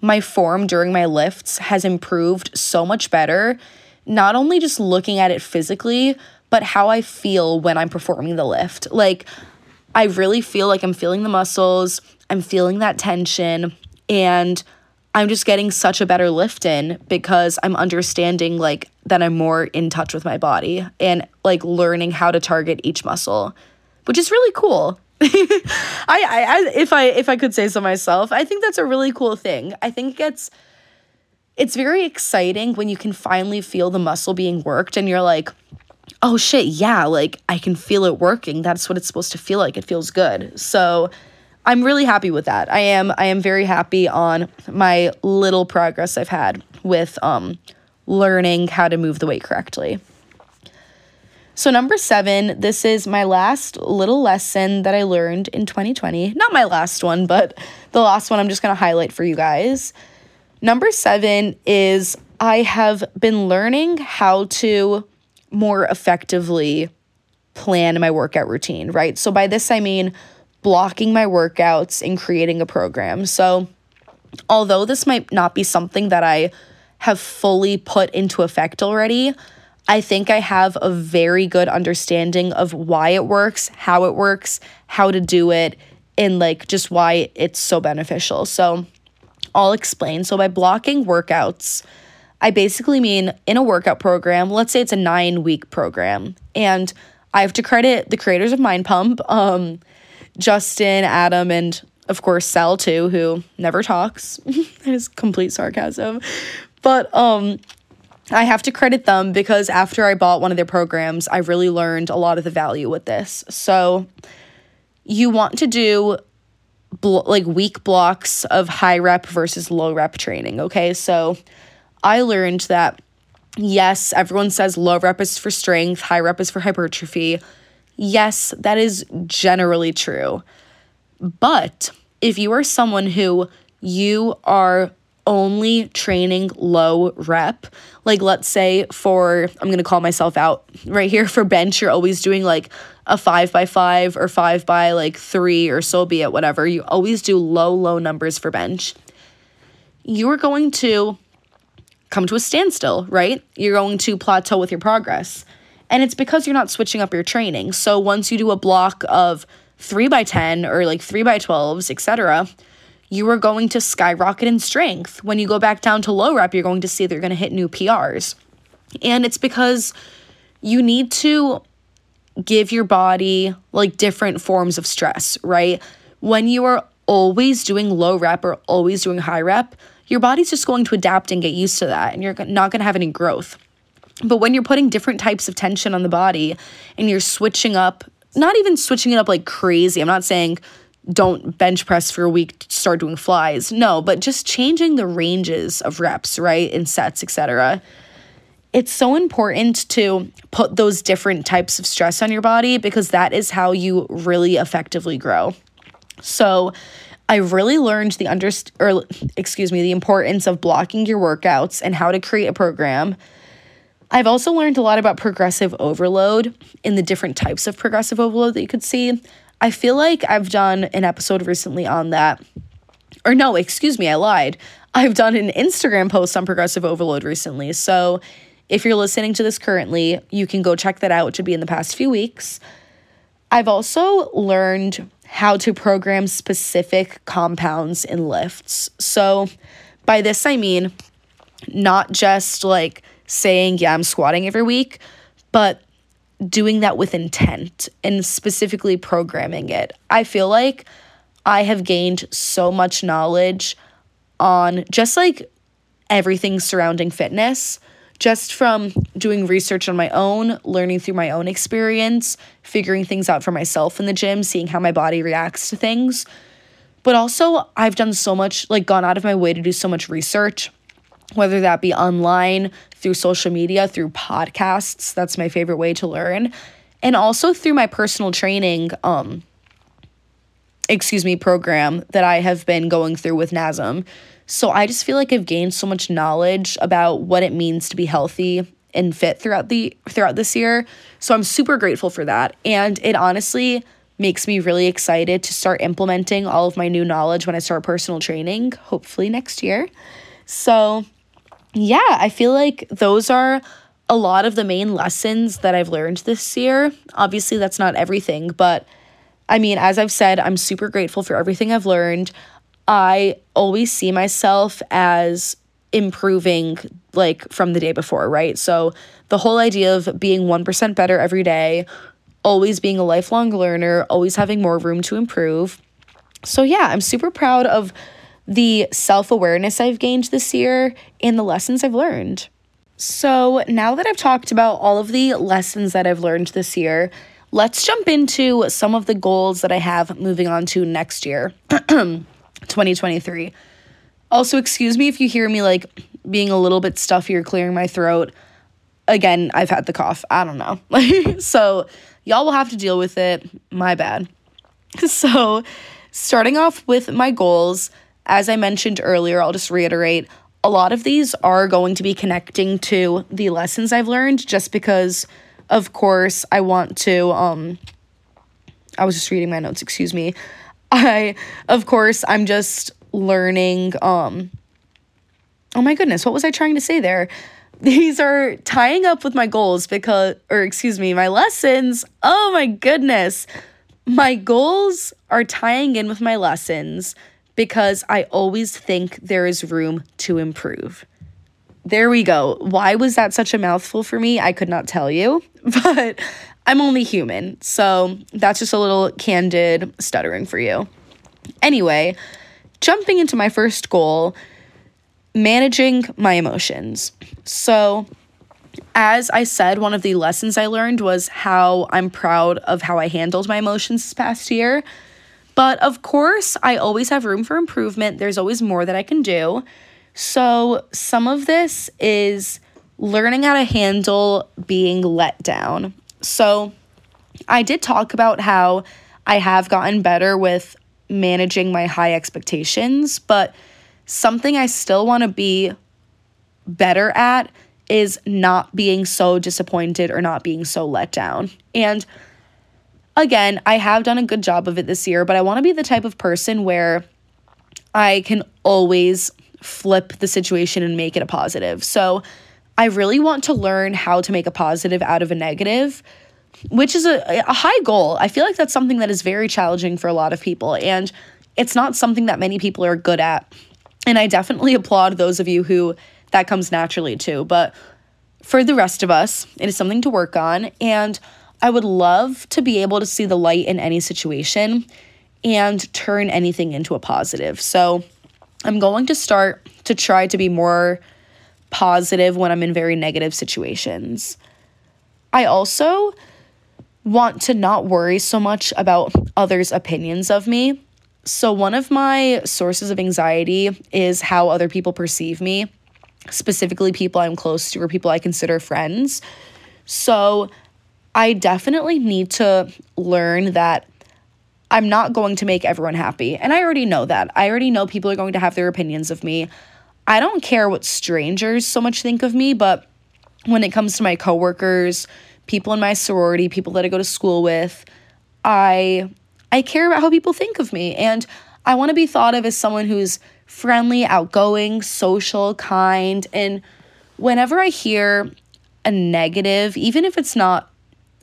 my form during my lifts has improved so much better. Not only just looking at it physically, but how I feel when I'm performing the lift. Like, I really feel like I'm feeling the muscles, I'm feeling that tension and I'm just getting such a better lift in because I'm understanding like that I'm more in touch with my body and like learning how to target each muscle, which is really cool. I, I, I if I if I could say so myself, I think that's a really cool thing. I think it's it's very exciting when you can finally feel the muscle being worked and you're like, "Oh shit, yeah, like I can feel it working. That's what it's supposed to feel like. It feels good." So, I'm really happy with that. I am I am very happy on my little progress I've had with um learning how to move the weight correctly. So number 7, this is my last little lesson that I learned in 2020. Not my last one, but the last one I'm just going to highlight for you guys. Number 7 is I have been learning how to more effectively plan my workout routine, right? So by this I mean blocking my workouts and creating a program. So, although this might not be something that I have fully put into effect already, I think I have a very good understanding of why it works, how it works, how to do it, and like just why it's so beneficial. So, I'll explain. So, by blocking workouts, I basically mean in a workout program, let's say it's a nine week program, and I have to credit the creators of Mind Pump. Um, Justin, Adam, and of course Sal too, who never talks. that is complete sarcasm. But um I have to credit them because after I bought one of their programs, I really learned a lot of the value with this. So you want to do like week blocks of high rep versus low rep training, okay? So I learned that yes, everyone says low rep is for strength, high rep is for hypertrophy. Yes, that is generally true. But if you are someone who you are only training low rep, like let's say for, I'm gonna call myself out right here for bench, you're always doing like a five by five or five by like three or so be it, whatever. You always do low, low numbers for bench. You are going to come to a standstill, right? You're going to plateau with your progress. And it's because you're not switching up your training. So once you do a block of 3 by 10 or like 3 by 12s, etc., you are going to skyrocket in strength. When you go back down to low rep, you're going to see they're going to hit new PRs. And it's because you need to give your body like different forms of stress, right? When you are always doing low rep or always doing high rep, your body's just going to adapt and get used to that, and you're not going to have any growth. But when you're putting different types of tension on the body and you're switching up, not even switching it up like crazy, I'm not saying don't bench press for a week, start doing flies. No, but just changing the ranges of reps, right? In sets, etc. It's so important to put those different types of stress on your body because that is how you really effectively grow. So, I really learned the under or excuse me, the importance of blocking your workouts and how to create a program I've also learned a lot about progressive overload in the different types of progressive overload that you could see. I feel like I've done an episode recently on that. Or no, excuse me, I lied. I've done an Instagram post on progressive overload recently. So if you're listening to this currently, you can go check that out, which would be in the past few weeks. I've also learned how to program specific compounds in lifts. So by this, I mean not just like saying, yeah, I'm squatting every week, but doing that with intent and specifically programming it. I feel like I have gained so much knowledge on just like everything surrounding fitness, just from doing research on my own, learning through my own experience, figuring things out for myself in the gym, seeing how my body reacts to things. But also, I've done so much, like, gone out of my way to do so much research whether that be online, through social media, through podcasts. That's my favorite way to learn. And also through my personal training, um, excuse me, program that I have been going through with NASM. So I just feel like I've gained so much knowledge about what it means to be healthy and fit throughout the throughout this year. So I'm super grateful for that. And it honestly makes me really excited to start implementing all of my new knowledge when I start personal training, hopefully next year. So yeah, I feel like those are a lot of the main lessons that I've learned this year. Obviously, that's not everything, but I mean, as I've said, I'm super grateful for everything I've learned. I always see myself as improving like from the day before, right? So the whole idea of being 1% better every day, always being a lifelong learner, always having more room to improve. So yeah, I'm super proud of the self-awareness I've gained this year and the lessons I've learned. So, now that I've talked about all of the lessons that I've learned this year, let's jump into some of the goals that I have moving on to next year, 2023. Also, excuse me if you hear me like being a little bit stuffy or clearing my throat. Again, I've had the cough. I don't know. so, y'all will have to deal with it. My bad. So, starting off with my goals, as I mentioned earlier, I'll just reiterate a lot of these are going to be connecting to the lessons I've learned just because of course I want to um I was just reading my notes, excuse me. I of course I'm just learning um Oh my goodness, what was I trying to say there? These are tying up with my goals because or excuse me, my lessons. Oh my goodness. My goals are tying in with my lessons because I always think there is room to improve. There we go. Why was that such a mouthful for me? I could not tell you, but I'm only human. So that's just a little candid stuttering for you. Anyway, jumping into my first goal managing my emotions. So, as I said, one of the lessons I learned was how I'm proud of how I handled my emotions this past year. But of course, I always have room for improvement. There's always more that I can do. So, some of this is learning how to handle being let down. So, I did talk about how I have gotten better with managing my high expectations, but something I still want to be better at is not being so disappointed or not being so let down. And again, I have done a good job of it this year, but I want to be the type of person where I can always flip the situation and make it a positive. So I really want to learn how to make a positive out of a negative, which is a, a high goal. I feel like that's something that is very challenging for a lot of people. And it's not something that many people are good at. And I definitely applaud those of you who that comes naturally to. But for the rest of us, it is something to work on. And I would love to be able to see the light in any situation and turn anything into a positive. So I'm going to start to try to be more positive when I'm in very negative situations. I also want to not worry so much about others' opinions of me. So, one of my sources of anxiety is how other people perceive me, specifically people I'm close to or people I consider friends. So, I definitely need to learn that I'm not going to make everyone happy. And I already know that. I already know people are going to have their opinions of me. I don't care what strangers so much think of me, but when it comes to my coworkers, people in my sorority, people that I go to school with, I I care about how people think of me and I want to be thought of as someone who's friendly, outgoing, social, kind, and whenever I hear a negative, even if it's not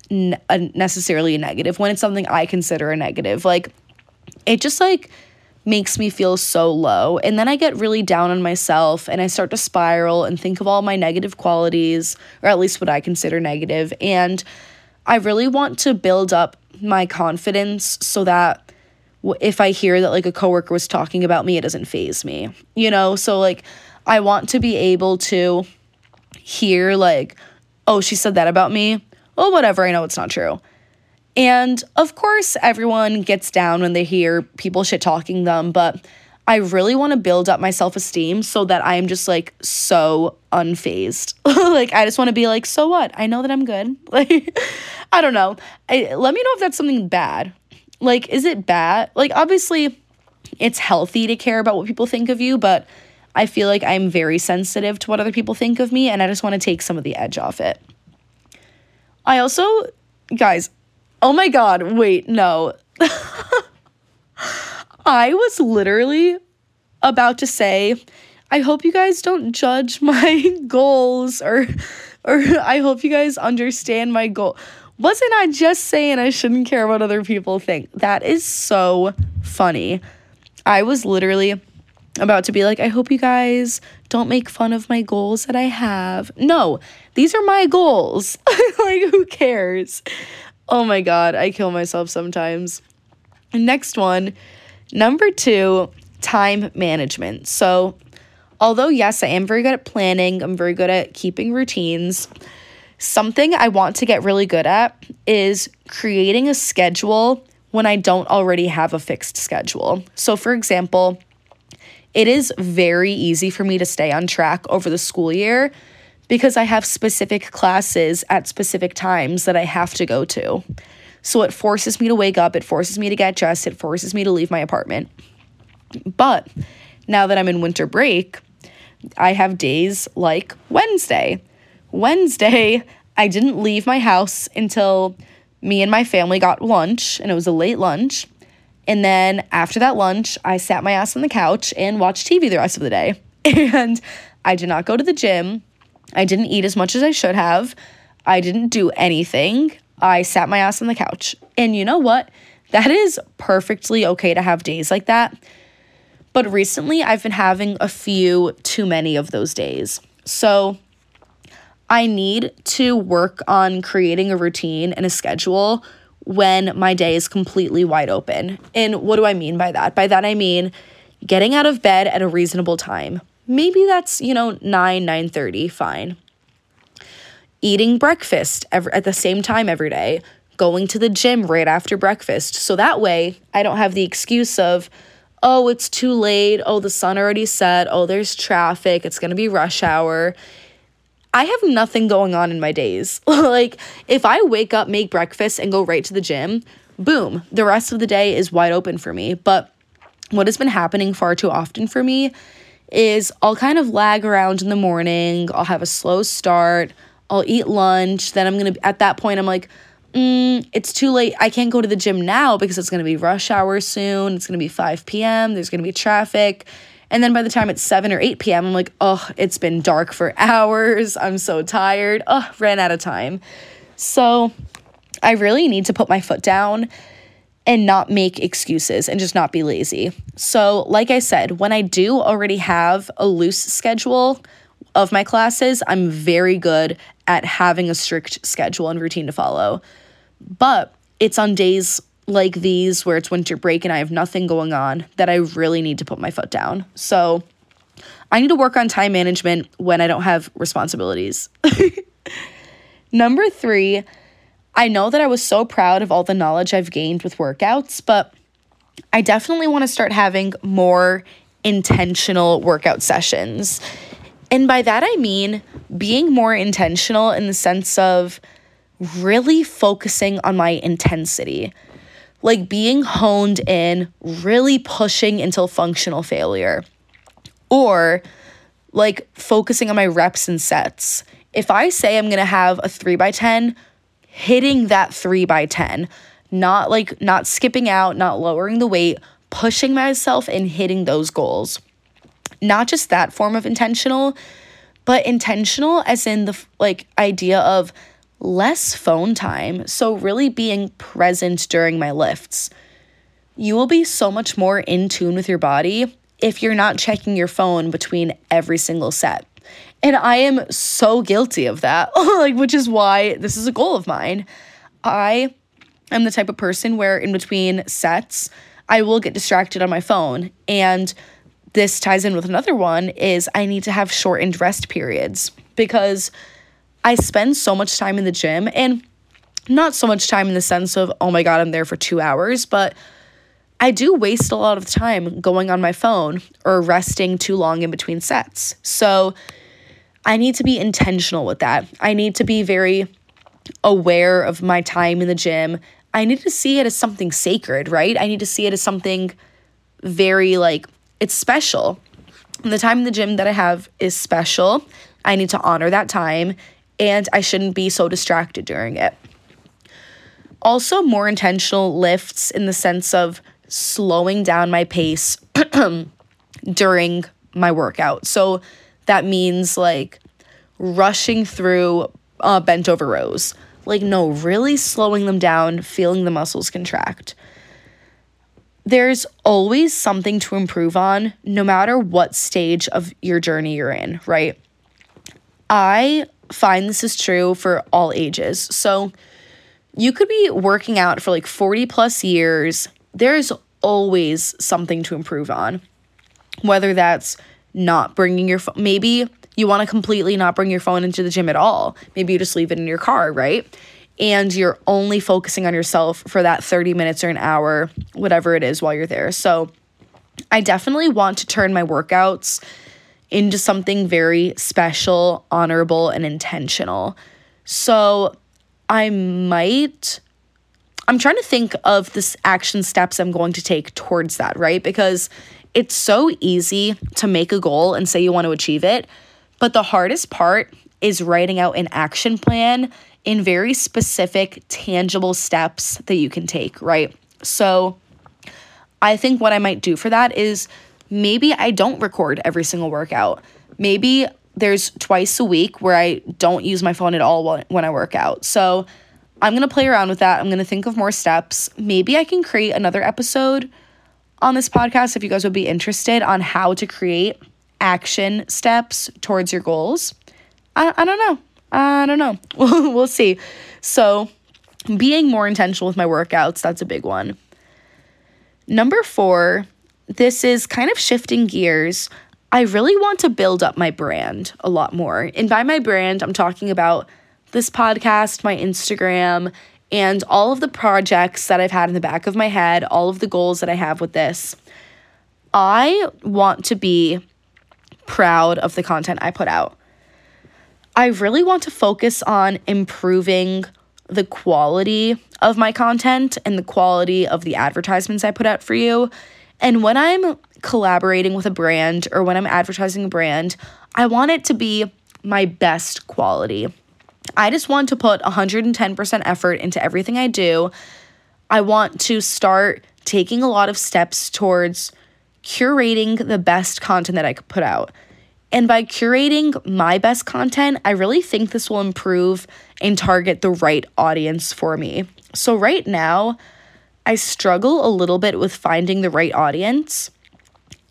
necessarily a negative when it's something I consider a negative. Like it just like makes me feel so low and then I get really down on myself and I start to spiral and think of all my negative qualities or at least what I consider negative. and I really want to build up my confidence so that if I hear that like a coworker was talking about me it doesn't faze me. You know, so like I want to be able to hear like oh she said that about me Oh, whatever, I know it's not true. And of course, everyone gets down when they hear people shit talking them, but I really want to build up my self esteem so that I'm just like so unfazed. like, I just want to be like, so what? I know that I'm good. Like, I don't know. I, let me know if that's something bad. Like, is it bad? Like, obviously, it's healthy to care about what people think of you, but I feel like I'm very sensitive to what other people think of me, and I just want to take some of the edge off it. I also, guys, oh my God, wait, no. I was literally about to say, I hope you guys don't judge my goals or or I hope you guys understand my goal. Wasn't I just saying I shouldn't care what other people think? That is so funny. I was literally about to be like, I hope you guys don't make fun of my goals that I have. No, these are my goals. like, who cares? Oh my God, I kill myself sometimes. Next one, number two, time management. So, although, yes, I am very good at planning, I'm very good at keeping routines. Something I want to get really good at is creating a schedule when I don't already have a fixed schedule. So, for example, it is very easy for me to stay on track over the school year because I have specific classes at specific times that I have to go to. So it forces me to wake up, it forces me to get dressed, it forces me to leave my apartment. But now that I'm in winter break, I have days like Wednesday. Wednesday, I didn't leave my house until me and my family got lunch, and it was a late lunch. And then after that lunch, I sat my ass on the couch and watched TV the rest of the day. And I did not go to the gym. I didn't eat as much as I should have. I didn't do anything. I sat my ass on the couch. And you know what? That is perfectly okay to have days like that. But recently, I've been having a few too many of those days. So I need to work on creating a routine and a schedule when my day is completely wide open. And what do I mean by that? By that I mean getting out of bed at a reasonable time. Maybe that's, you know, 9 9:30, fine. Eating breakfast every, at the same time every day, going to the gym right after breakfast. So that way, I don't have the excuse of oh, it's too late. Oh, the sun already set. Oh, there's traffic. It's going to be rush hour. I have nothing going on in my days. like, if I wake up, make breakfast, and go right to the gym, boom, the rest of the day is wide open for me. But what has been happening far too often for me is I'll kind of lag around in the morning, I'll have a slow start, I'll eat lunch, then I'm gonna, at that point, I'm like, mm, it's too late. I can't go to the gym now because it's gonna be rush hour soon. It's gonna be 5 p.m., there's gonna be traffic. And then by the time it's 7 or 8 p.m., I'm like, oh, it's been dark for hours. I'm so tired. Oh, ran out of time. So I really need to put my foot down and not make excuses and just not be lazy. So, like I said, when I do already have a loose schedule of my classes, I'm very good at having a strict schedule and routine to follow. But it's on days like these where it's winter break and I have nothing going on that I really need to put my foot down. So I need to work on time management when I don't have responsibilities. Number three, I know that I was so proud of all the knowledge I've gained with workouts, but I definitely want to start having more intentional workout sessions. And by that, I mean being more intentional in the sense of really focusing on my intensity like being honed in, really pushing until functional failure, or like focusing on my reps and sets. If I say I'm gonna have a three by 10, hitting that three by 10, not like not skipping out, not lowering the weight, pushing myself and hitting those goals. Not just that form of intentional, but intentional as in the like idea of less phone time, so really being present during my lifts. You will be so much more in tune with your body if you're not checking your phone between every single set. And I am so guilty of that, like which is why this is a goal of mine. I am the type of person where in between sets, I will get distracted on my phone and this ties in with another one is I need to have shortened rest periods because I spend so much time in the gym and not so much time in the sense of, oh my God, I'm there for two hours, but I do waste a lot of time going on my phone or resting too long in between sets. So I need to be intentional with that. I need to be very aware of my time in the gym. I need to see it as something sacred, right? I need to see it as something very like it's special. And the time in the gym that I have is special. I need to honor that time and I shouldn't be so distracted during it. Also, more intentional lifts in the sense of slowing down my pace during my workout. So that means like rushing through uh, bent over rows, Like, no, really slowing them down, feeling the muscles contract. There's always something to improve on, no matter what stage of your journey you're in, right? I find this is true for all ages. So, you could be working out for like 40 plus years. There's always something to improve on. Whether that's not bringing your phone, maybe you want to completely not bring your phone into the gym at all. Maybe you just leave it in your car, right? And you're only focusing on yourself for that 30 minutes or an hour, whatever it is, while you're there. So, I definitely want to turn my workouts into something very special, honorable, and intentional. So, I might I'm trying to think of the action steps I'm going to take towards that, right? Because it's so easy to make a goal and say you want to achieve it, but the hardest part is writing out an action plan in very specific, tangible steps that you can take, right? So I think what I might do for that is maybe I don't record every single workout. Maybe there's twice a week where I don't use my phone at all when I work out. So I'm going to play around with that. I'm going to think of more steps. Maybe I can create another episode on this podcast if you guys would be interested on how to create action steps towards your goals. I, I don't know. I don't know. we'll see. So, being more intentional with my workouts, that's a big one. Number four, this is kind of shifting gears. I really want to build up my brand a lot more. And by my brand, I'm talking about this podcast, my Instagram, and all of the projects that I've had in the back of my head, all of the goals that I have with this. I want to be proud of the content I put out. I really want to focus on improving the quality of my content and the quality of the advertisements I put out for you. And when I'm collaborating with a brand or when I'm advertising a brand, I want it to be my best quality. I just want to put 110% effort into everything I do. I want to start taking a lot of steps towards curating the best content that I could put out. And by curating my best content, I really think this will improve and target the right audience for me. So, right now, I struggle a little bit with finding the right audience.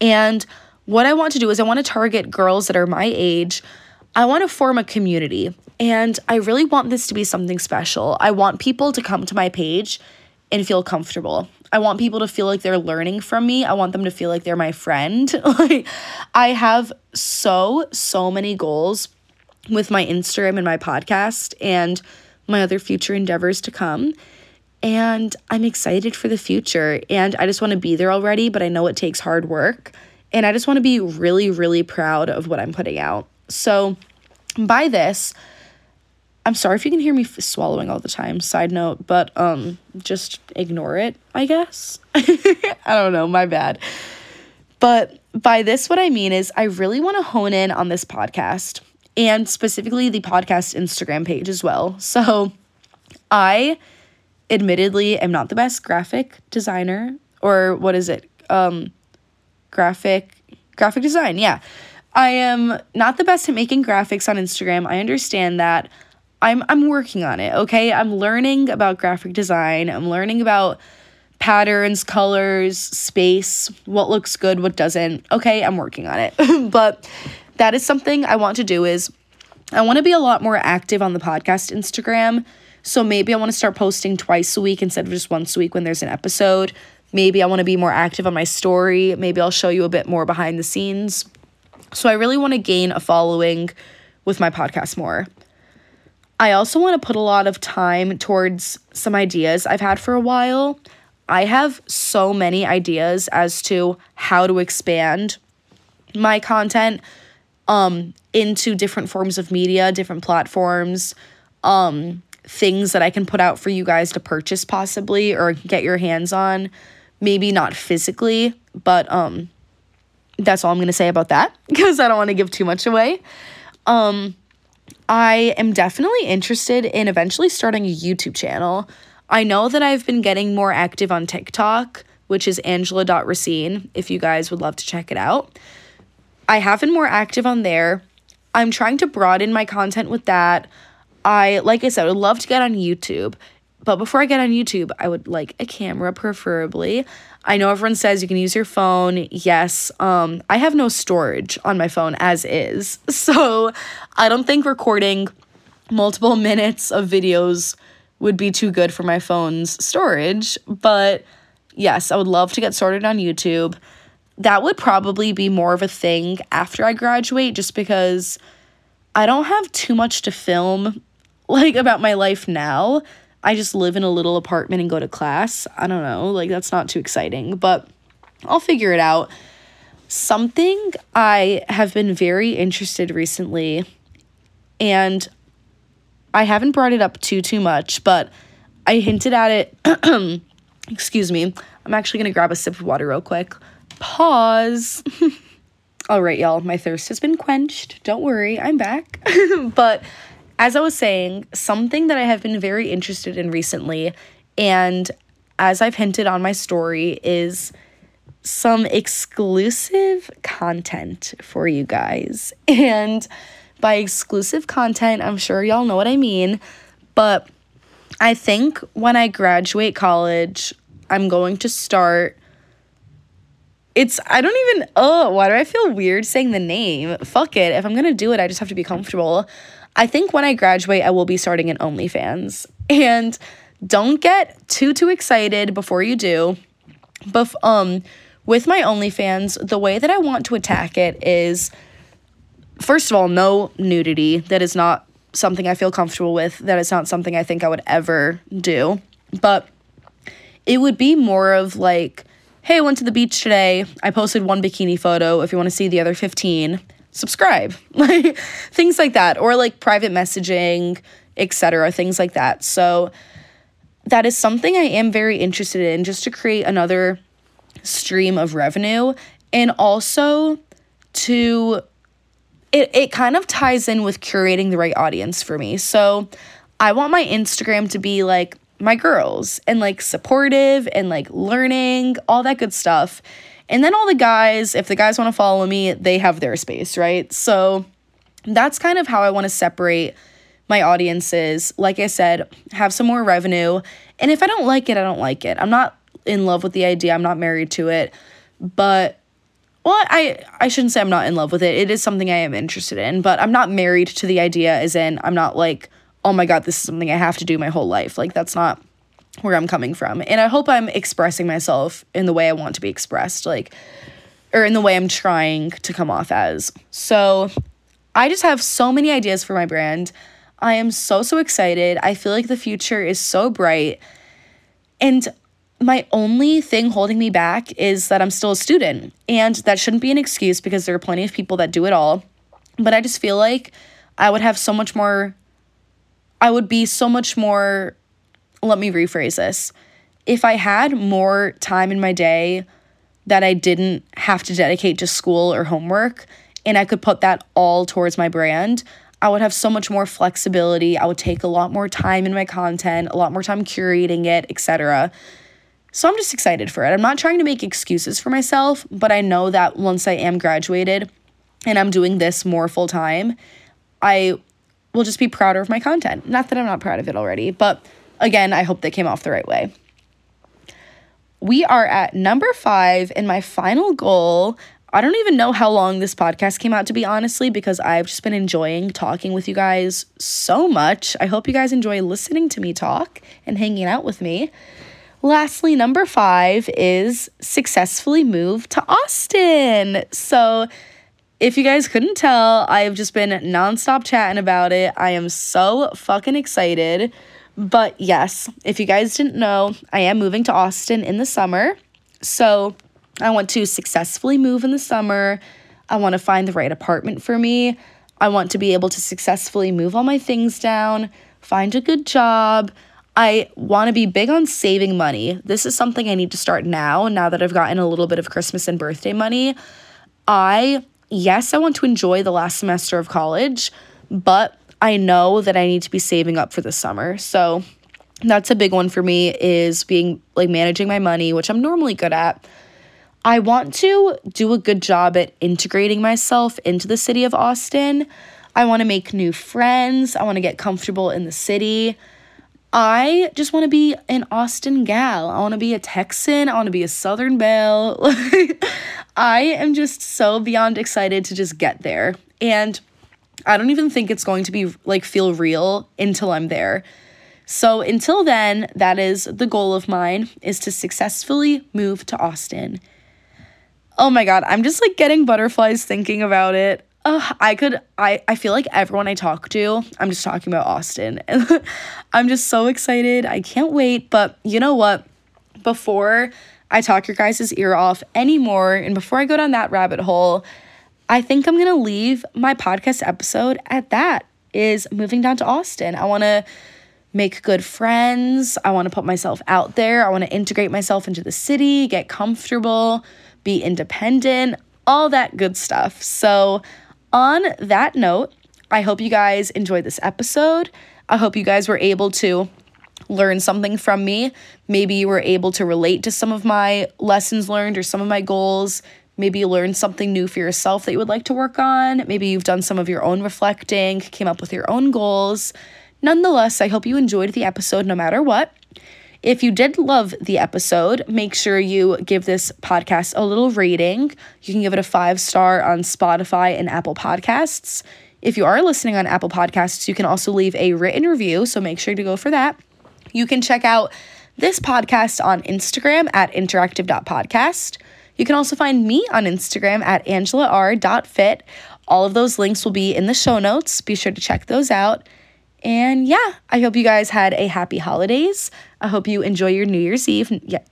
And what I want to do is, I want to target girls that are my age. I want to form a community. And I really want this to be something special. I want people to come to my page and feel comfortable. I want people to feel like they're learning from me. I want them to feel like they're my friend. like I have so so many goals with my Instagram and my podcast and my other future endeavors to come. And I'm excited for the future and I just want to be there already, but I know it takes hard work and I just want to be really really proud of what I'm putting out. So by this, I'm sorry if you can hear me f- swallowing all the time. Side note, but um, just ignore it. I guess. I don't know. My bad. But by this, what I mean is, I really want to hone in on this podcast and specifically the podcast Instagram page as well. So, I admittedly am not the best graphic designer or what is it? Um, graphic graphic design. Yeah. I am not the best at making graphics on Instagram. I understand that. I'm I'm working on it, okay? I'm learning about graphic design. I'm learning about patterns, colors, space, what looks good, what doesn't. Okay, I'm working on it. but that is something I want to do is I want to be a lot more active on the podcast Instagram. So maybe I want to start posting twice a week instead of just once a week when there's an episode. Maybe I want to be more active on my story. Maybe I'll show you a bit more behind the scenes. So I really want to gain a following with my podcast more. I also want to put a lot of time towards some ideas I've had for a while. I have so many ideas as to how to expand my content um, into different forms of media, different platforms, um, things that I can put out for you guys to purchase possibly or get your hands on. Maybe not physically, but um, that's all I'm going to say about that because I don't want to give too much away. Um, I am definitely interested in eventually starting a YouTube channel. I know that I've been getting more active on TikTok, which is angela.racine, if you guys would love to check it out. I have been more active on there. I'm trying to broaden my content with that. I, like I said, would love to get on YouTube. But before I get on YouTube, I would like a camera preferably. I know everyone says you can use your phone. Yes. Um I have no storage on my phone as is. So, I don't think recording multiple minutes of videos would be too good for my phone's storage, but yes, I would love to get started on YouTube. That would probably be more of a thing after I graduate just because I don't have too much to film like about my life now. I just live in a little apartment and go to class. I don't know, like that's not too exciting, but I'll figure it out. Something I have been very interested recently and I haven't brought it up too too much, but I hinted at it. Excuse me. I'm actually going to grab a sip of water real quick. Pause. All right, y'all, my thirst has been quenched. Don't worry, I'm back. but as I was saying, something that I have been very interested in recently, and as I've hinted on my story, is some exclusive content for you guys. And by exclusive content, I'm sure y'all know what I mean, but I think when I graduate college, I'm going to start it's I don't even oh, why do I feel weird saying the name? Fuck it. If I'm to do it, I just have to be comfortable. I think when I graduate, I will be starting an OnlyFans. And don't get too too excited before you do. But um with my OnlyFans, the way that I want to attack it is first of all, no nudity. That is not something I feel comfortable with. That is not something I think I would ever do. But it would be more of like, hey, I went to the beach today. I posted one bikini photo. If you want to see the other 15, subscribe. Like things like that. Or like private messaging, etc. Things like that. So that is something I am very interested in just to create another stream of revenue and also to it, it kind of ties in with curating the right audience for me. So I want my Instagram to be like my girls and like supportive and like learning, all that good stuff. And then all the guys, if the guys want to follow me, they have their space, right? So that's kind of how I want to separate my audiences. Like I said, have some more revenue. And if I don't like it, I don't like it. I'm not in love with the idea, I'm not married to it. But well, I I shouldn't say I'm not in love with it. It is something I am interested in, but I'm not married to the idea as in I'm not like, "Oh my god, this is something I have to do my whole life." Like that's not where I'm coming from. And I hope I'm expressing myself in the way I want to be expressed, like or in the way I'm trying to come off as. So, I just have so many ideas for my brand. I am so so excited. I feel like the future is so bright. And my only thing holding me back is that I'm still a student. And that shouldn't be an excuse because there are plenty of people that do it all. But I just feel like I would have so much more, I would be so much more, let me rephrase this. If I had more time in my day that I didn't have to dedicate to school or homework, and I could put that all towards my brand, I would have so much more flexibility. I would take a lot more time in my content, a lot more time curating it, etc. So I'm just excited for it. I'm not trying to make excuses for myself, but I know that once I am graduated and I'm doing this more full time, I will just be prouder of my content. Not that I'm not proud of it already, but again, I hope that came off the right way. We are at number five, and my final goal. I don't even know how long this podcast came out to be, honestly, because I've just been enjoying talking with you guys so much. I hope you guys enjoy listening to me talk and hanging out with me. Lastly, number five is successfully move to Austin. So, if you guys couldn't tell, I've just been nonstop chatting about it. I am so fucking excited. But yes, if you guys didn't know, I am moving to Austin in the summer. So, I want to successfully move in the summer. I want to find the right apartment for me. I want to be able to successfully move all my things down, find a good job I want to be big on saving money. This is something I need to start now, now that I've gotten a little bit of Christmas and birthday money. I, yes, I want to enjoy the last semester of college, but I know that I need to be saving up for the summer. So that's a big one for me is being like managing my money, which I'm normally good at. I want to do a good job at integrating myself into the city of Austin. I want to make new friends. I want to get comfortable in the city. I just want to be an Austin gal. I want to be a Texan. I want to be a Southern belle. I am just so beyond excited to just get there. And I don't even think it's going to be like feel real until I'm there. So until then, that is the goal of mine is to successfully move to Austin. Oh my god, I'm just like getting butterflies thinking about it. Uh, I could I I feel like everyone I talk to, I'm just talking about Austin. And I'm just so excited. I can't wait, but you know what? Before I talk your guys' ear off anymore and before I go down that rabbit hole, I think I'm going to leave my podcast episode at that. Is moving down to Austin. I want to make good friends. I want to put myself out there. I want to integrate myself into the city, get comfortable, be independent, all that good stuff. So, on that note, I hope you guys enjoyed this episode. I hope you guys were able to learn something from me. Maybe you were able to relate to some of my lessons learned or some of my goals. Maybe you learned something new for yourself that you would like to work on. Maybe you've done some of your own reflecting, came up with your own goals. Nonetheless, I hope you enjoyed the episode no matter what. If you did love the episode, make sure you give this podcast a little rating. You can give it a five star on Spotify and Apple Podcasts. If you are listening on Apple Podcasts, you can also leave a written review, so make sure to go for that. You can check out this podcast on Instagram at interactive.podcast. You can also find me on Instagram at angelar.fit. All of those links will be in the show notes. Be sure to check those out. And yeah, I hope you guys had a happy holidays. I hope you enjoy your New Year's Eve. Yeah,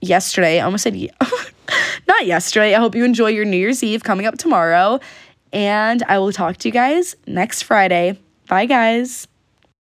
yesterday, I almost said not yesterday. I hope you enjoy your New Year's Eve coming up tomorrow. And I will talk to you guys next Friday. Bye, guys.